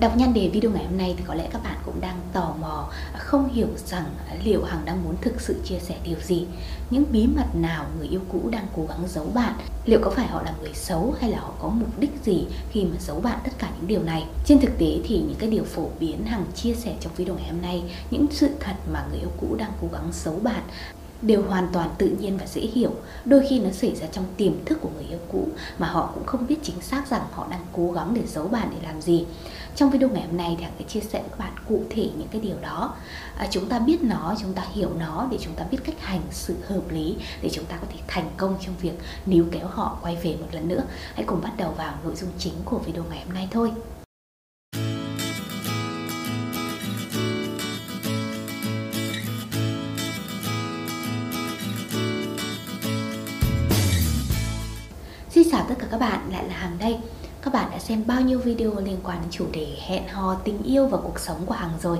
Đọc nhan đề video ngày hôm nay thì có lẽ các bạn cũng đang tò mò, không hiểu rằng liệu Hằng đang muốn thực sự chia sẻ điều gì. Những bí mật nào người yêu cũ đang cố gắng giấu bạn? Liệu có phải họ là người xấu hay là họ có mục đích gì khi mà giấu bạn tất cả những điều này? Trên thực tế thì những cái điều phổ biến Hằng chia sẻ trong video ngày hôm nay, những sự thật mà người yêu cũ đang cố gắng giấu bạn đều hoàn toàn tự nhiên và dễ hiểu. Đôi khi nó xảy ra trong tiềm thức của người yêu cũ mà họ cũng không biết chính xác rằng họ đang cố gắng để giấu bạn để làm gì. Trong video ngày hôm nay thì hằng sẽ chia sẻ với các bạn cụ thể những cái điều đó. À, chúng ta biết nó chúng ta hiểu nó để chúng ta biết cách hành sự hợp lý để chúng ta có thể thành công trong việc níu kéo họ quay về một lần nữa. Hãy cùng bắt đầu vào nội dung chính của video ngày hôm nay thôi. Xin chào tất cả các bạn, lại là Hằng đây. Các bạn đã xem bao nhiêu video liên quan đến chủ đề hẹn hò, tình yêu và cuộc sống của Hằng rồi.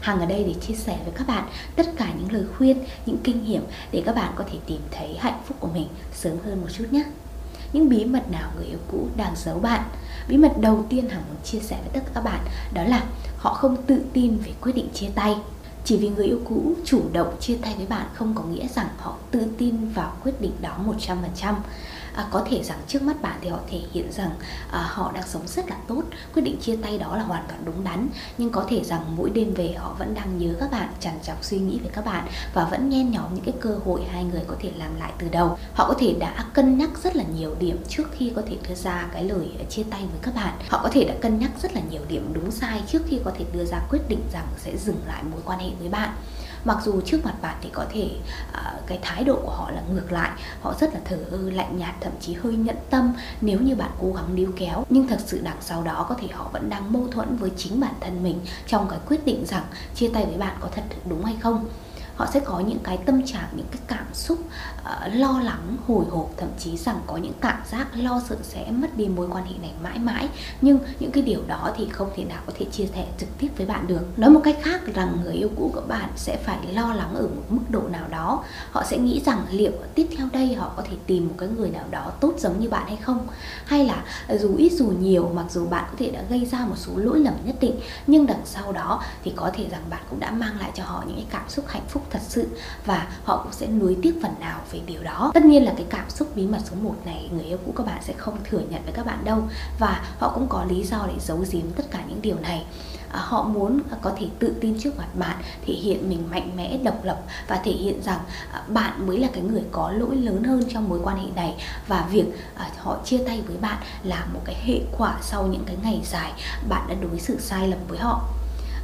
Hằng ở đây để chia sẻ với các bạn tất cả những lời khuyên, những kinh nghiệm để các bạn có thể tìm thấy hạnh phúc của mình sớm hơn một chút nhé. Những bí mật nào người yêu cũ đang giấu bạn? Bí mật đầu tiên hằng muốn chia sẻ với tất cả các bạn đó là họ không tự tin về quyết định chia tay. Chỉ vì người yêu cũ chủ động chia tay với bạn không có nghĩa rằng họ tự tin vào quyết định đó 100% à, có thể rằng trước mắt bạn thì họ thể hiện rằng à, họ đang sống rất là tốt. Quyết định chia tay đó là hoàn toàn đúng đắn. Nhưng có thể rằng mỗi đêm về họ vẫn đang nhớ các bạn trằn trọc suy nghĩ về các bạn và vẫn nhen nhóm những cái cơ hội hai người có thể làm lại từ đầu. Họ có thể đã cân nhắc rất là nhiều điểm trước khi có thể đưa ra cái lời à, chia tay với các bạn. Họ có thể đã cân nhắc rất là nhiều điểm đúng sai trước khi có thể đưa ra quyết định rằng sẽ dừng lại mối quan hệ với bạn mặc dù trước mặt bạn thì có thể uh, cái thái độ của họ là ngược lại họ rất là thờ ơ lạnh nhạt thậm chí hơi nhẫn tâm nếu như bạn cố gắng níu kéo. Nhưng thật sự đằng sau đó có thể họ vẫn đang mâu thuẫn với chính bản thân mình trong cái quyết định rằng chia tay với bạn có thật đúng hay không họ sẽ có những cái tâm trạng những cái cảm xúc uh, lo lắng hồi hộp thậm chí rằng có những cảm giác lo sợ sẽ mất đi mối quan hệ này mãi mãi. Nhưng những cái điều đó thì không thể nào có thể chia sẻ trực tiếp với bạn được. Nói một cách khác rằng người yêu cũ của bạn sẽ phải lo lắng ở một mức độ nào đó. Họ sẽ nghĩ rằng liệu tiếp theo đây họ có thể tìm một cái người nào đó tốt giống như bạn hay không? Hay là ờ, dù ít dù nhiều mặc dù bạn có thể đã gây ra một số lỗi lầm nhất định nhưng đằng sau đó thì có thể rằng bạn cũng đã mang lại cho họ những cái cảm xúc hạnh phúc thật sự và họ cũng sẽ nuối tiếc phần nào về điều đó. Tất nhiên là cái cảm xúc bí mật số 1 này người yêu cũ các bạn sẽ không thừa nhận với các bạn đâu. Và họ cũng có lý do để giấu giếm tất cả những điều này. À, họ muốn có thể tự tin trước mặt bạn thể hiện mình mạnh mẽ độc lập và thể hiện rằng à, bạn mới là cái người có lỗi lớn hơn trong mối quan hệ này. Và việc à, họ chia tay với bạn là một cái hệ quả sau những cái ngày dài bạn đã đối xử sai lầm với họ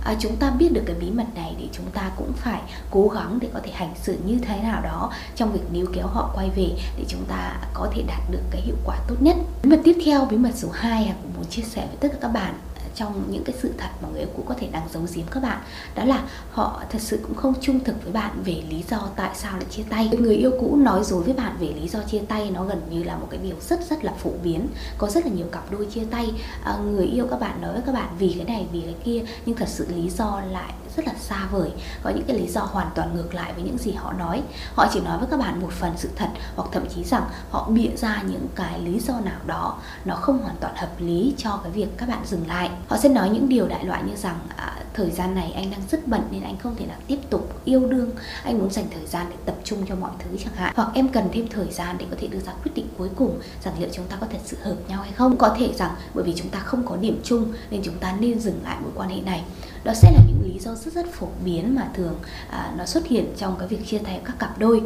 à, chúng ta biết được cái bí mật này thì chúng ta cũng phải cố gắng để có thể hành xử như thế nào đó trong việc níu kéo họ quay về để chúng ta có thể đạt được cái hiệu quả tốt nhất. Bí mật tiếp theo bí mật số 2 cũng muốn chia sẻ với tất cả các bạn trong những cái sự thật mà người yêu cũ có thể đang giấu giếm các bạn. Đó là họ thật sự cũng không trung thực với bạn về lý do tại sao lại chia tay. Người yêu cũ nói dối với bạn về lý do chia tay nó gần như là một cái điều rất rất là phổ biến. Có rất là nhiều cặp đôi chia tay. À, người yêu các bạn nói với các bạn vì cái này vì cái kia nhưng thật sự lý do lại rất là xa vời có những cái lý do hoàn toàn ngược lại với những gì họ nói. Họ chỉ nói với các bạn một phần sự thật hoặc thậm chí rằng họ bịa ra những cái lý do nào đó nó không hoàn toàn hợp lý cho cái việc các bạn dừng lại. Họ sẽ nói những điều đại loại như rằng à, thời gian này anh đang rất bận nên anh không thể nào tiếp tục yêu đương. Anh muốn dành thời gian để tập trung cho mọi thứ chẳng hạn. Hoặc em cần thêm thời gian để có thể đưa ra quyết định cuối cùng rằng liệu chúng ta có thật sự hợp nhau hay không. Có thể rằng bởi vì chúng ta không có điểm chung nên chúng ta nên dừng lại mối quan hệ này đó sẽ là những lý do rất rất phổ biến mà thường à, nó xuất hiện trong cái việc chia tay các cặp đôi.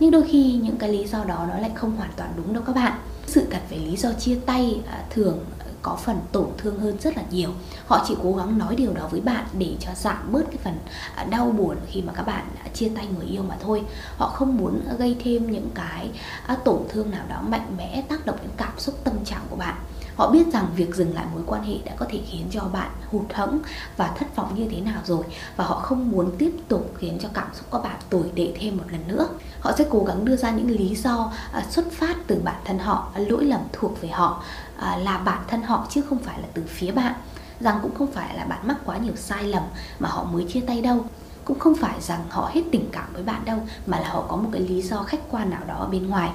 Nhưng đôi khi những cái lý do đó nó lại không hoàn toàn đúng đâu các bạn. Sự thật về lý do chia tay à, thường à, có phần tổn thương hơn rất là nhiều. Họ chỉ cố gắng nói điều đó với bạn để cho giảm bớt cái phần à, đau buồn khi mà các bạn chia tay người yêu mà thôi. Họ không muốn gây thêm những cái à, tổn thương nào đó mạnh mẽ tác động đến cảm xúc tâm trạng của bạn họ biết rằng việc dừng lại mối quan hệ đã có thể khiến cho bạn hụt hẫng và thất vọng như thế nào rồi. Và họ không muốn tiếp tục khiến cho cảm xúc của bạn tồi tệ thêm một lần nữa. Họ sẽ cố gắng đưa ra những lý do à, xuất phát từ bản thân họ lỗi lầm thuộc về họ à, là bản thân họ chứ không phải là từ phía bạn. Rằng cũng không phải là bạn mắc quá nhiều sai lầm mà họ mới chia tay đâu. Cũng không phải rằng họ hết tình cảm với bạn đâu, mà là họ có một cái lý do khách quan nào đó bên ngoài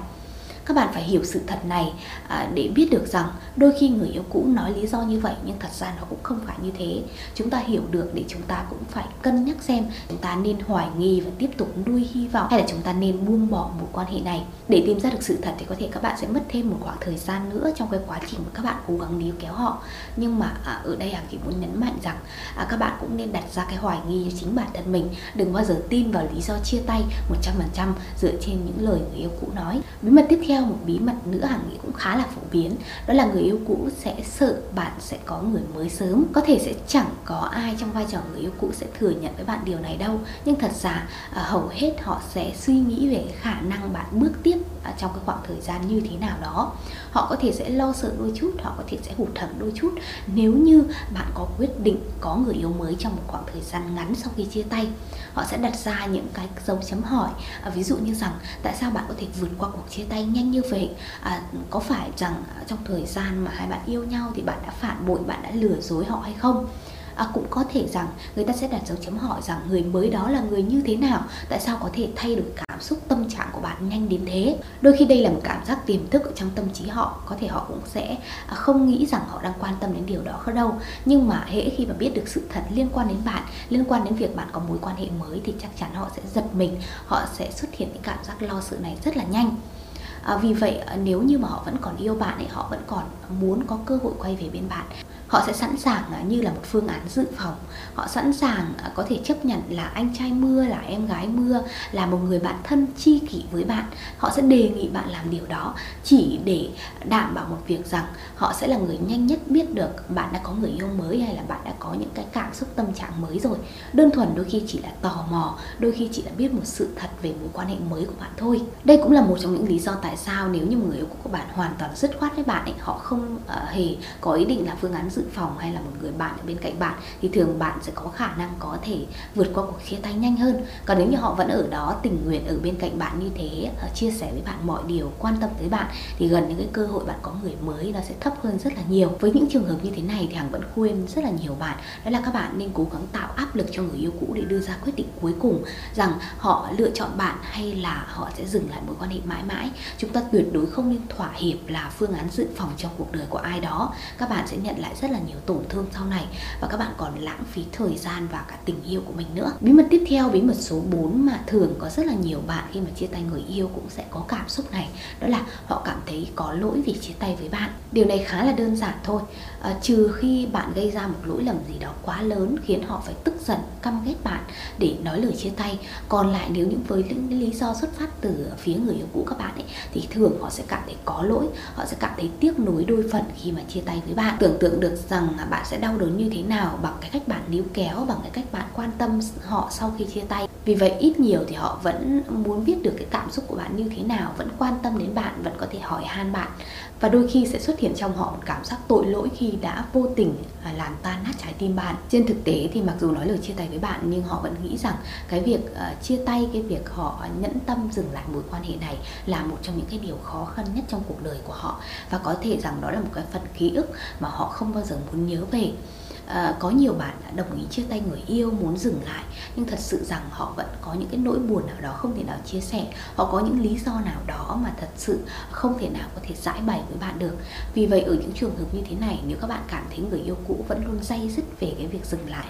các bạn phải hiểu sự thật này à, để biết được rằng đôi khi người yêu cũ nói lý do như vậy nhưng thật ra nó cũng không phải như thế. Chúng ta hiểu được để chúng ta cũng phải cân nhắc xem chúng ta nên hoài nghi và tiếp tục nuôi hy vọng hay là chúng ta nên buông bỏ mối quan hệ này. Để tìm ra được sự thật thì có thể các bạn sẽ mất thêm một khoảng thời gian nữa trong cái quá trình mà các bạn cố gắng níu kéo họ. Nhưng mà à, ở đây hàng chỉ muốn nhấn mạnh rằng à, các bạn cũng nên đặt ra cái hoài nghi cho chính bản thân mình. Đừng bao giờ tin vào lý do chia tay 100% dựa trên những lời người yêu cũ nói. Bí mật tiếp theo theo một bí mật nữa hàng nghĩ cũng khá là phổ biến. Đó là người yêu cũ sẽ sợ bạn sẽ có người mới sớm. Có thể sẽ chẳng có ai trong vai trò người yêu cũ sẽ thừa nhận với bạn điều này đâu. Nhưng thật ra à, hầu hết họ sẽ suy nghĩ về khả năng bạn bước tiếp à, trong cái khoảng thời gian như thế nào đó họ có thể sẽ lo sợ đôi chút họ có thể sẽ hụt hẫng đôi chút. Nếu như bạn có quyết định có người yêu mới trong một khoảng thời gian ngắn sau khi chia tay họ sẽ đặt ra những cái dấu chấm hỏi. À, ví dụ như rằng tại sao bạn có thể vượt qua cuộc chia tay nhanh như vậy? À, có phải rằng trong thời gian mà hai bạn yêu nhau thì bạn đã phản bội bạn đã lừa dối họ hay không? À, cũng có thể rằng người ta sẽ đặt dấu chấm hỏi rằng người mới đó là người như thế nào? Tại sao có thể thay đổi cả cảm xúc tâm trạng của bạn nhanh đến thế. Đôi khi đây là một cảm giác tiềm thức ở trong tâm trí họ có thể họ cũng sẽ à, không nghĩ rằng họ đang quan tâm đến điều đó đâu. Nhưng mà hễ khi mà biết được sự thật liên quan đến bạn liên quan đến việc bạn có mối quan hệ mới thì chắc chắn họ sẽ giật mình họ sẽ xuất hiện những cảm giác lo sợ này rất là nhanh. À, vì vậy à, nếu như mà họ vẫn còn yêu bạn thì họ vẫn còn muốn có cơ hội quay về bên bạn họ sẽ sẵn sàng à, như là một phương án dự phòng. Họ sẵn sàng à, có thể chấp nhận là anh trai mưa là em gái mưa là một người bạn thân chi kỷ với bạn. Họ sẽ đề nghị bạn làm điều đó chỉ để đảm bảo một việc rằng họ sẽ là người nhanh nhất biết được bạn đã có người yêu mới hay là bạn đã có những cái cảm xúc tâm trạng mới rồi. Đơn thuần đôi khi chỉ là tò mò đôi khi chỉ là biết một sự thật về mối quan hệ mới của bạn thôi. Đây cũng là một trong những lý do tại sao nếu như một người yêu của bạn hoàn toàn dứt khoát với bạn ấy họ không uh, hề có ý định là phương án dự phòng hay là một người bạn ở bên cạnh bạn thì thường bạn sẽ có khả năng có thể vượt qua cuộc chia tay nhanh hơn. Còn nếu như họ vẫn ở đó, tình nguyện ở bên cạnh bạn như thế ờ, chia sẻ với bạn mọi điều, quan tâm tới bạn, thì gần những cái cơ hội bạn có người mới nó sẽ thấp hơn rất là nhiều. Với những trường hợp như thế này thì hằng vẫn khuyên rất là nhiều bạn, đó là các bạn nên cố gắng tạo áp lực cho người yêu cũ để đưa ra quyết định cuối cùng rằng họ lựa chọn bạn hay là họ sẽ dừng lại mối quan hệ mãi mãi. Chúng ta tuyệt đối không nên thỏa hiệp là phương án dự phòng trong cuộc đời của ai đó. Các bạn sẽ nhận lại rất rất là nhiều tổn thương sau này và các bạn còn lãng phí thời gian và cả tình yêu của mình nữa. Bí mật tiếp theo bí mật số 4 mà thường có rất là nhiều bạn khi mà chia tay người yêu cũng sẽ có cảm xúc này đó là họ cảm thấy có lỗi vì chia tay với bạn. Điều này khá là đơn giản thôi à, trừ khi bạn gây ra một lỗi lầm gì đó quá lớn khiến họ phải tức giận căm ghét bạn để nói lời chia tay. Còn lại nếu những với những lý do xuất phát từ phía người yêu cũ các bạn ấy thì thường họ sẽ cảm thấy có lỗi họ sẽ cảm thấy tiếc nuối đôi phần khi mà chia tay với bạn. Tưởng tượng được rằng bạn sẽ đau đớn như thế nào bằng cái cách bạn níu kéo, bằng cái cách bạn quan tâm họ sau khi chia tay. Vì vậy, ít nhiều thì họ vẫn muốn biết được cái cảm xúc của bạn như thế nào, vẫn quan tâm đến bạn, vẫn có thể hỏi han bạn. Và đôi khi sẽ xuất hiện trong họ một cảm giác tội lỗi khi đã vô tình à, làm tan nát trái tim bạn. Trên thực tế thì mặc dù nói lời chia tay với bạn, nhưng họ vẫn nghĩ rằng cái việc à, chia tay, cái việc họ nhẫn tâm dừng lại mối quan hệ này là một trong những cái điều khó khăn nhất trong cuộc đời của họ. Và có thể rằng đó là một cái phần ký ức mà họ không bao giờ muốn nhớ về. À, có nhiều bạn đã đồng ý chia tay người yêu muốn dừng lại nhưng thật sự rằng họ vẫn có những cái nỗi buồn nào đó không thể nào chia sẻ. Họ có những lý do nào đó mà thật sự không thể nào có thể giải bày với bạn được. Vì vậy ở những trường hợp như thế này nếu các bạn cảm thấy người yêu cũ vẫn luôn dây dứt về cái việc dừng lại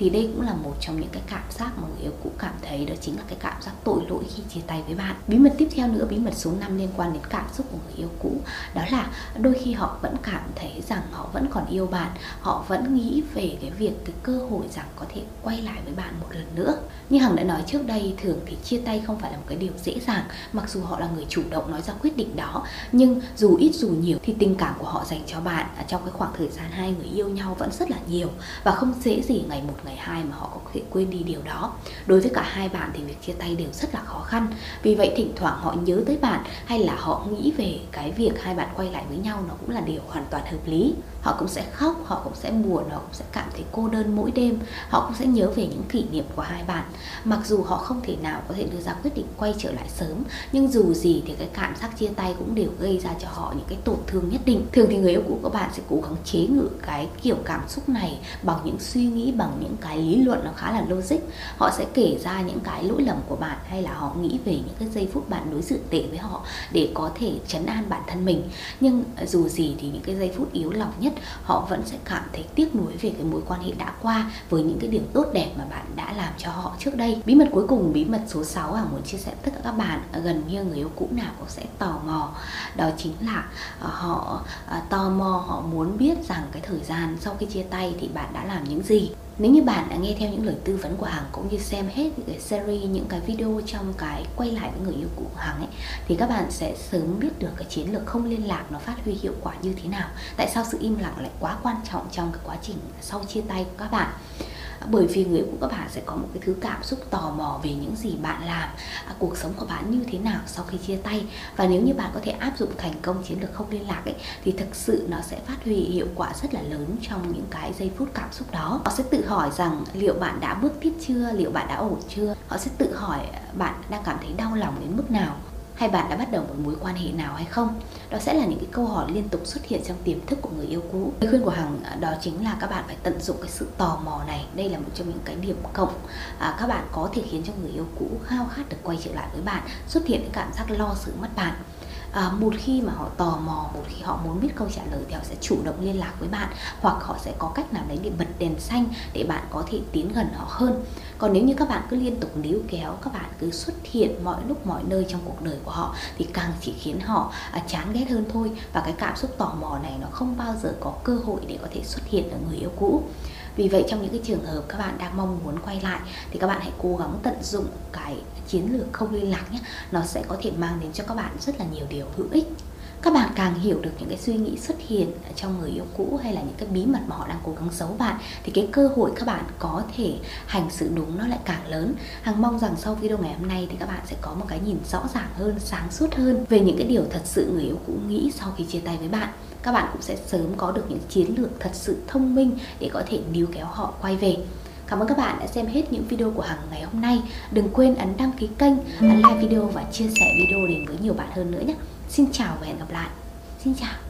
thì đây cũng là một trong những cái cảm giác mà người yêu cũ cảm thấy, đó chính là cái cảm giác tội lỗi khi chia tay với bạn. Bí mật tiếp theo nữa, bí mật số 5 liên quan đến cảm xúc của người yêu cũ, đó là đôi khi họ vẫn cảm thấy rằng họ vẫn còn yêu bạn, họ vẫn nghĩ về cái việc, cái cơ hội rằng có thể quay lại với bạn một lần nữa. Như hằng đã nói trước đây, thường thì chia tay không phải là một cái điều dễ dàng, mặc dù họ là người chủ động nói ra quyết định đó, nhưng dù ít dù nhiều thì tình cảm của họ dành cho bạn à, trong cái khoảng thời gian hai người yêu nhau vẫn rất là nhiều và không dễ gì ngày một ngày hai mà họ có thể quên đi điều đó. Đối với cả hai bạn thì việc chia tay đều rất là khó khăn. Vì vậy thỉnh thoảng họ nhớ tới bạn hay là họ nghĩ về cái việc hai bạn quay lại với nhau nó cũng là điều hoàn toàn hợp lý họ cũng sẽ khóc, họ cũng sẽ buồn, họ cũng sẽ cảm thấy cô đơn mỗi đêm. Họ cũng sẽ nhớ về những kỷ niệm của hai bạn. Mặc dù họ không thể nào có thể đưa ra quyết định quay trở lại sớm, nhưng dù gì thì cái cảm giác chia tay cũng đều gây ra cho họ những cái tổn thương nhất định. Thường thì người yêu cũ của bạn sẽ cố gắng chế ngự cái kiểu cảm xúc này bằng những suy nghĩ, bằng những cái lý luận nó khá là logic. Họ sẽ kể ra những cái lỗi lầm của bạn hay là họ nghĩ về những cái giây phút bạn đối xử tệ với họ để có thể chấn an bản thân mình. Nhưng dù gì thì những cái giây phút yếu lòng nhất họ vẫn sẽ cảm thấy tiếc nuối về cái mối quan hệ đã qua với những cái điều tốt đẹp mà bạn đã làm cho họ trước đây. Bí mật cuối cùng, bí mật số 6 à muốn chia sẻ tất cả các bạn à, gần như người yêu cũ nào cũng sẽ tò mò. Đó chính là à, họ à, tò mò, họ muốn biết rằng cái thời gian sau khi chia tay thì bạn đã làm những gì nếu như bạn đã nghe theo những lời tư vấn của Hằng cũng như xem hết những cái series, những cái video trong cái quay lại với người yêu cũ của Hằng ấy thì các bạn sẽ sớm biết được cái chiến lược không liên lạc nó phát huy hiệu quả như thế nào. Tại sao sự im lặng lại quá quan trọng trong cái quá trình sau chia tay của các bạn bởi vì người của các bạn sẽ có một cái thứ cảm xúc tò mò về những gì bạn làm. À, cuộc sống của bạn như thế nào sau khi chia tay? Và nếu như bạn có thể áp dụng thành công chiến lược không liên lạc ấy thì thực sự nó sẽ phát huy hiệu quả rất là lớn trong những cái giây phút cảm xúc đó. Họ sẽ tự hỏi rằng liệu bạn đã bước tiếp chưa? Liệu bạn đã ổn chưa? Họ sẽ tự hỏi bạn đang cảm thấy đau lòng đến mức nào? Hay bạn đã bắt đầu một mối quan hệ nào hay không? Đó sẽ là những cái câu hỏi liên tục xuất hiện trong tiềm thức của người yêu cũ. Lời khuyên của hằng à, đó chính là các bạn phải tận dụng cái sự tò mò này. Đây là một trong những cái điểm cộng à, các bạn có thể khiến cho người yêu cũ khao khát được quay trở lại với bạn xuất hiện cái cảm giác lo sự mất bạn à, một khi mà họ tò mò một khi họ muốn biết câu trả lời thì họ sẽ chủ động liên lạc với bạn hoặc họ sẽ có cách nào đấy để bật đèn xanh để bạn có thể tiến gần họ hơn. Còn nếu như các bạn cứ liên tục níu kéo các bạn cứ xuất hiện mọi lúc mọi nơi trong cuộc đời của họ thì càng chỉ khiến họ à, chán ghét hơn thôi. Và cái cảm xúc tò mò này nó không bao giờ có cơ hội để có thể xuất hiện ở người yêu cũ vì vậy trong những cái trường hợp các bạn đang mong muốn quay lại thì các bạn hãy cố gắng tận dụng cái chiến lược không liên lạc nhé. Nó sẽ có thể mang đến cho các bạn rất là nhiều điều hữu ích các bạn càng hiểu được những cái suy nghĩ xuất hiện trong người yêu cũ hay là những cái bí mật mà họ đang cố gắng giấu bạn thì cái cơ hội các bạn có thể hành xử đúng nó lại càng lớn hằng mong rằng sau video ngày hôm nay thì các bạn sẽ có một cái nhìn rõ ràng hơn sáng suốt hơn về những cái điều thật sự người yêu cũ nghĩ sau khi chia tay với bạn các bạn cũng sẽ sớm có được những chiến lược thật sự thông minh để có thể níu kéo họ quay về Cảm ơn các bạn đã xem hết những video của Hằng ngày hôm nay. Đừng quên ấn đăng ký kênh, ấn like video và chia sẻ video đến với nhiều bạn hơn nữa nhé. Xin chào và hẹn gặp lại. Xin chào.